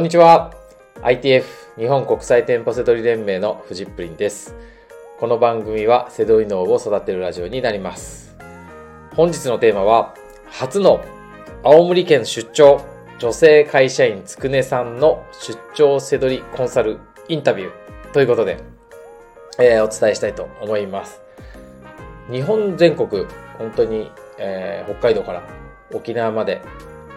こんにちは。ITF 日本国際店舗セドリ連盟のフジップリンです。この番組はセドリ脳を育てるラジオになります。本日のテーマは、初の青森県出張女性会社員つくねさんの出張セドリコンサルインタビューということで、えーお伝えしたいと思います。日本全国、本当に、えー北海道から沖縄まで、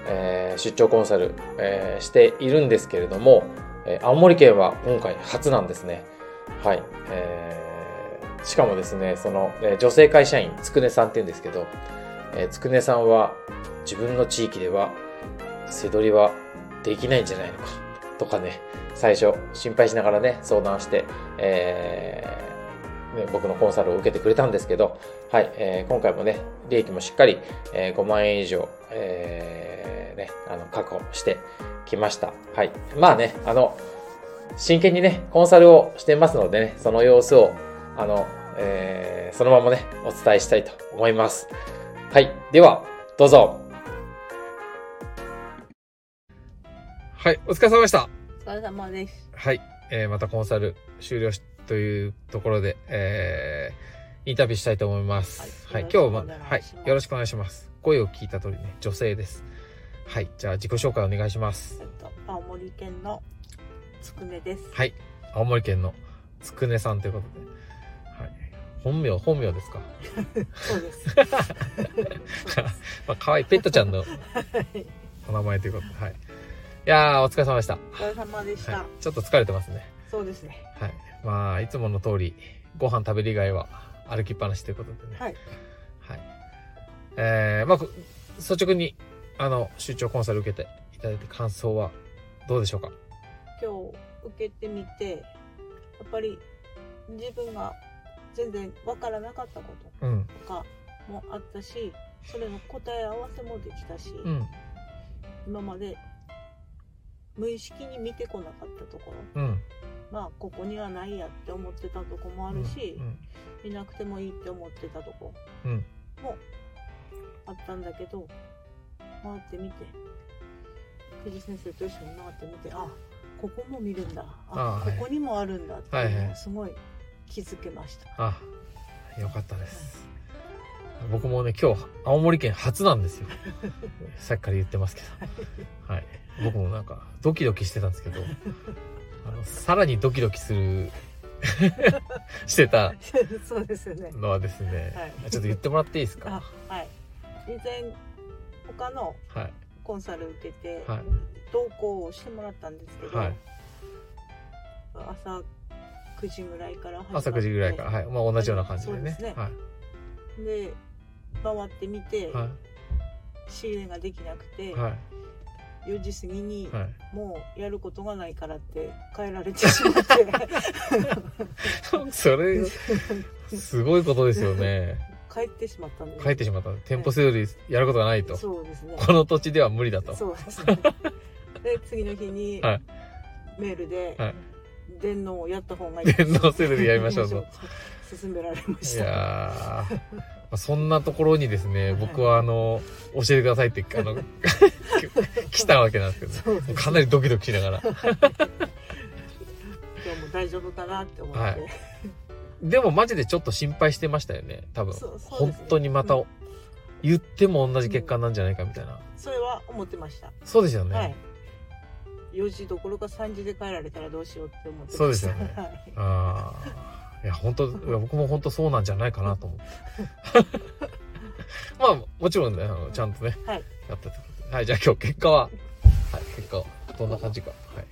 えー出張コンサル、えーしているんですけれども、えー青森県は今回初なんですね。はい。えーしかもですね、その、えー女性会社員、つくねさんって言うんですけど、えーつくねさんは自分の地域では、背取りはできないんじゃないのか、とかね、最初心配しながらね、相談して、えーね、僕のコンサルを受けてくれたんですけど、はい、えー今回もね、利益もしっかり、えー5万円以上、えーね、あの、確保してきました。はい。まあね、あの、真剣にね、コンサルをしてますのでね、その様子を、あの、えーそのままね、お伝えしたいと思います。はい。では、どうぞ。はい、お疲れ様でした。お疲れ様です。はい、えーまたコンサル終了しというところで、えーインタビューしたいと思います。は、はいい今日も、はい、よろしくお願いします。声を聞いた通りね、女性です。はい、じゃあ自己紹介お願いしますえ。っと、青森県のつくねです。はい、青森県のつくねさんということで、はい、本名、本名ですか？そうです。まあ、可愛いペットちゃんのお名前ということで、はい。いやー、お疲れ様でした。お疲れ様でした。はい、ちょっと疲れてますね。そうですね。はい。まあ、いつもの通り、ご飯食べる以外は歩きっぱなしということでね。はい。はい。えー、まあ、こ率直に、あの、出張コンサル受けていただいて感想はどうでしょうか？今日受けてみて、やっぱり自分が全然わからなかったこうん。ととかもあったし、それの答え合わせもできたし、うん。今まで無意識に見てこなかったところ、うん。まあここにはないやって思ってたとこもあるし、うん。いなくてもいいって思ってたとこうん。もあったんだけど回ってみて藤先生と一緒に回ってみてあここも見るんだあここにもあるんだっていうはいはいのをすごい気づけました、あ、よかったです。僕もね、今日、青森県初なんですよ。さっきから言ってますけど。はい。僕もなんか、ドキドキしてたんですけど、あの、さらにドキドキする、してた そうですよねのはですね、はいちょっと言ってもらっていいですか？あはい以前他のはい。コンサル受けて、はい同行をしてもらったんですけど、はい。朝9時ぐらいから朝9時ぐらいから、はい。まあ同じような感じでね。ですねはい。で回ってみて、は仕入れができなくて、い。はい。4時過ぎに、はい。もうやることがないからって帰られてしまって それ、すごいことですよね。帰ってしまったんで帰ってしまった。店舗セドリやることがないと。そうですねこの土地では無理だと。そうですねで次の日にはいメールではい「電脳をやった方がいい」電脳セドリやりましょうと。勧められまいした。やー、まあそんなところにですね、僕はあの、教えてくださいって、あの、来たわけなんですけど、そうですかなりドキドキしながら。今日も大丈夫かなって思って、はい。でもマジでちょっと心配してましたよね、多分。ね。本当にまたうん、言っても同じ結果なんじゃないかみたいな。それは思ってました、そうですよね。はい。4時どころか3時で帰られたらどうしようって思ってました。そうですよね。はい。ああ。いや、本当僕も本当そうなんじゃないかなと思って。まあ、もちろんね、あのちゃんとね、はいやったってことで。はい、じゃあ今日結果は、はい、結果は、どんな感じか？はい。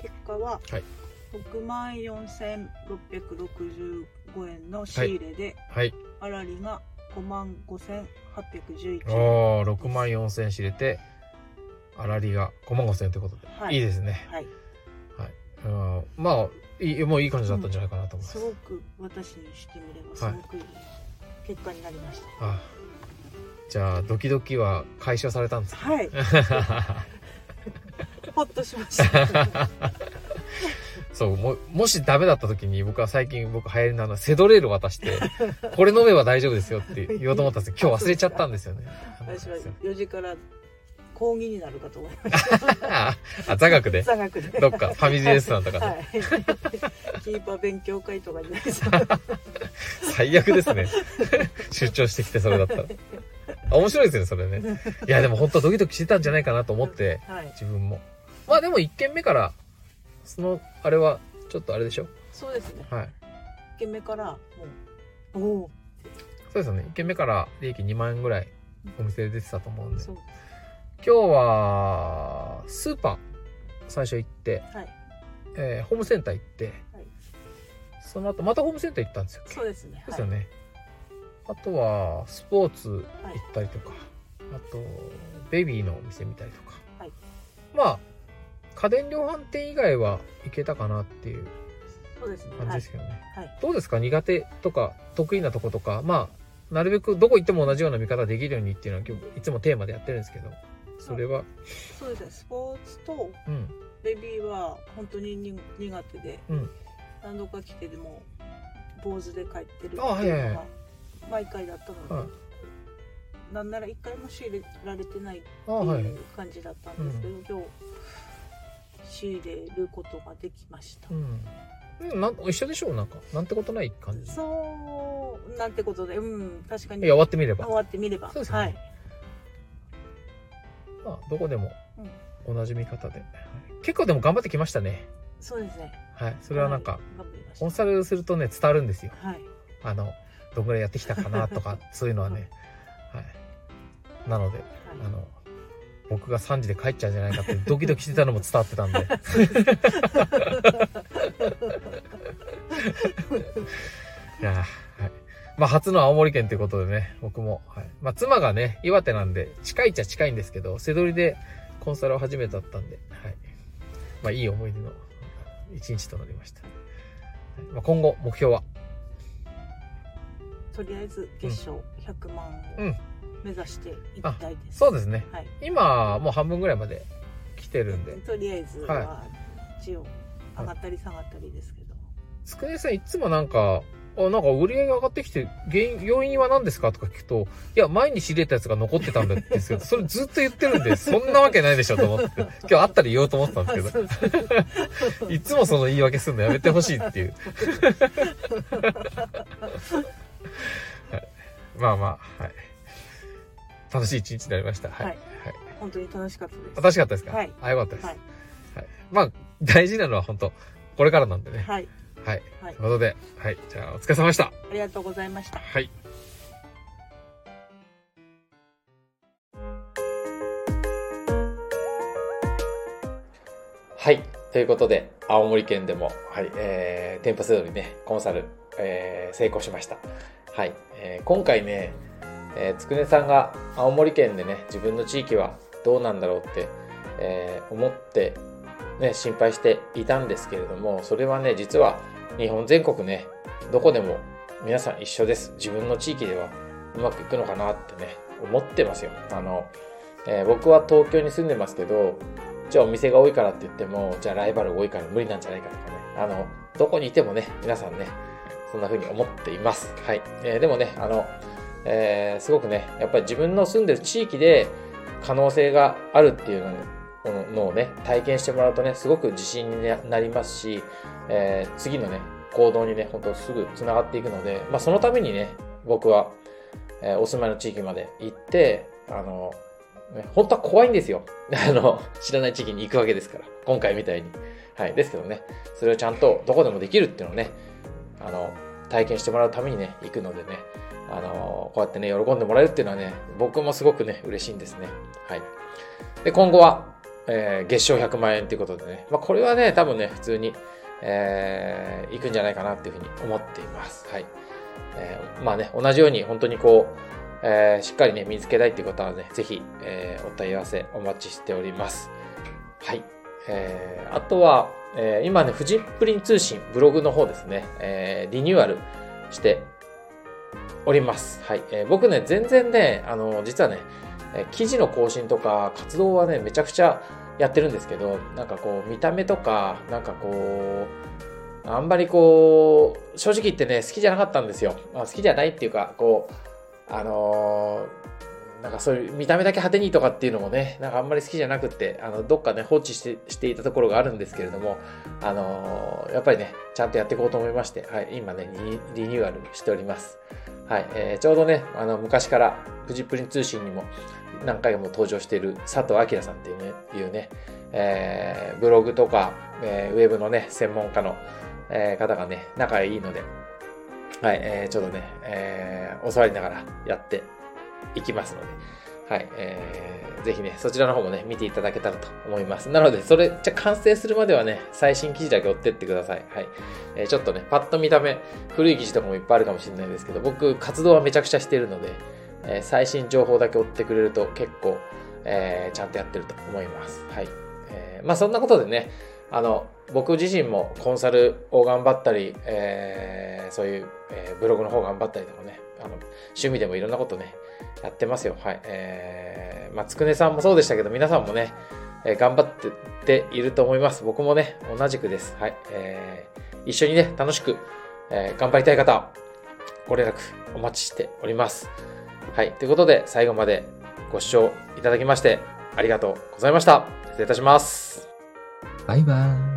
結果は、はい6万4665円の仕入れで、はい。あらりが5万5811円おー、6万4千知れて、あらりが5万5千ということで。はいいいですね。はいうん。まあ、いい、もういい感じだったんじゃないかなと思います。す。ごく私にしてみればすごくいい結果になりました。あじゃあ、ドキドキは解消されたんですか？はい。ほっとしました。そう、も、もしダメだった時に僕は最近僕流行りのあの、セドレール渡して、これ飲めば大丈夫ですよって言おうと思ったんですけど、今日忘れちゃったんですよね。私は4時から講義になるかと思いました あ、あ座学で座学でどっかファミリーレストランとかで、はいキーパー勉強会とかじゃないですか最悪ですね。出張してきてそれだったら。あ面白いですね、それね。いや、でも本当ドキドキしてたんじゃないかなと思って、はい自分も。まあでも1軒目から、その、あれは、ちょっとあれでしょ？そうですねはい。1軒目からもうおおそうですよね。1軒目から利益2万円ぐらいお店で出てたと思うんで。そう今日は、スーパー、最初行って、はい。えーホームセンター行って、はい。その後またホームセンター行ったんですよ。そうですね。ですよね。あとは、スポーツ行ったりとか、あと、ベビーのお店見たりとか。はい。まあ、家電量販店以外は行けたかなっていうそうですね。感じですけどね。はい。はい。どうですか？苦手とか得意なとことか、まあ、なるべくどこ行っても同じような見方できるようにっていうのは今日いつもテーマでやってるんですけど、それは、そうです。ねスポーツとうん、ベビーは本当にに苦手で、うん。何度か来てでも坊主で帰ってるっていうのが毎回だったので、はい。なんなら一回も仕入れられてないっていい。う感じだったんですけど、今日仕入れることができました、うん。うん、なん一緒でしょうなんか。なんてことない感じ。そうなんてことでうん確かに。終わってみれば。終。わってみれば。そうですね。はい、まあ、どこでもうん、同じ見方で。結構でも頑張ってきましたね。そうですねはい。それはなんか、コンサルするとね、伝わるんですよ。はいあの、どんぐらいやってきたかなとか、そういうのはね。はい。なので、あの、僕が3時で帰っちゃうんじゃないかってドキドキしてたのも伝わってたんで。いや。まあ、初の青森県ということでね、僕も。はい。まあ、妻がね、岩手なんで、近いっちゃ近いんですけど、瀬戸りでコンサルを初めてだったんで、はい。まあ、いい思い出の一日となりました。はいまあ、今後、目標は？とりあえず月賞100万をうん目指していきたいです、そうですね。はい今、もう半分ぐらいまで来てるんで。とりあえずはは一応上がったり下がったりですけど、つくねさんいつもなんか、あ、なんか売り上げが上がってきて、原因、要因は何ですかとか聞くと、いや、前に仕入れたやつが残ってたんですけど、それずっと言ってるんで、そんなわけないでしょと思って、今日会ったら言おうと思ったんですけど、いつもその言い訳するのやめてほしいっていう。はいまあまあ、はい。楽しい一日になりました。はい。ははいい。本当に楽しかったです楽しかったですか？はいあ、よかったです。ははいい。まあ、大事なのは本当これからなんでね。はいはい。はいということで、はい。じゃあ、お疲れ様でした。ありがとうございましたはい。はい。ということで、青森県でも、はい、えー、店舗制度にね、コンサル、えー、成功しました。はい。えー今回ね、えーつくねさんが青森県でね、自分の地域はどうなんだろうって、えー思って、ね、心配していたんですけれども、それはね、実は日本全国ね、どこでも皆さん一緒です。自分の地域ではうまくいくのかなってね、思ってますよ。あの、えー僕は東京に住んでますけど、じゃあお店が多いからって言っても、じゃあライバルが多いから無理なんじゃないかとかね。あの、どこにいてもね、皆さんね、そんな風に思っています。はい。えーでもね、あの、えーすごくね、やっぱり自分の住んでる地域で可能性があるっていうののをね、体験してもらうとね、すごく自信になりますし、えー次のね、行動にね、本当すぐ繋がっていくので、まあそのためにね、僕は、えーお住まいの地域まで行って、あの、ね、本当は怖いんですよ。あの、知らない地域に行くわけですから。今回みたいに。はい。ですけどね、それをちゃんとどこでもできるっていうのをね、あの、体験してもらうためにね、行くのでね、あの、こうやってね、喜んでもらえるっていうのはね、僕もすごくね、嬉しいんですね。はい。で、今後は、えー月賞100万円ということでね、まあ、これはね、多分ね、普通に、えー、行くんじゃないかなっていうふうに思っています。はい。えーまあね、同じように本当にこう、えーしっかりね、見つけたいっていう方はね、ぜひ、えーお問い合わせお待ちしております。はい。えーあとは、えー今ね、フジプリン通信、ブログの方ですね、えーリニューアルしております。はい。えー僕ね、全然ね、あの、実はね、えー記事の更新とか活動はね、めちゃくちゃやってるんですけど、なんかこう、見た目とか、なんかこう、あんまりこう、正直言ってね、好きじゃなかったんですよ。まあ、好きじゃないっていうか、こう、あのーなんかそういう見た目だけ派手にとかっていうのもね、なんかあんまり好きじゃなくって、あの、どっかね、放置してしていたところがあるんですけれども、あのー、やっぱりね、ちゃんとやっていこうと思いまして、はい、今ね、リニューアルしております。はい、えー、ちょうどね、あの、昔から、フジプリン通信にも何回も登場している佐藤明さんっていうね、いうね、えー、ブログとか、えー、ウェブのね、専門家の、えー、方がね、仲いいので、はい、えー、ちょっとね、えー、教わりながらやっていきますので、はい、えー、ぜひね、そちらの方もね、見ていただけたらと思います。なので、それ、じゃ完成するまではね、最新記事だけ追ってってください。はい。えー、ちょっとね、パッと見た目、古い記事とかもいっぱいあるかもしれないですけど、僕、活動はめちゃくちゃしてるので、えー、最新情報だけ追ってくれると結構、えー、ちゃんとやってると思います。はい。えー、まあそんなことでね、あの、僕自身もコンサルを頑張ったり、えー、そういう、えー、ブログの方頑張ったりとかね、あの、趣味でもいろんなことね、やってますよ。はい。えー、まあ、つくねさんもそうでしたけど、皆さんもね、えー、頑張ってっていると思います。僕もね、同じくです。はい。えー、一緒にね、楽しく、えー、頑張りたい方、ご連絡お待ちしております。はい。ということで、最後までご視聴いただきまして、ありがとうございました。失礼いたします。バイバーイ。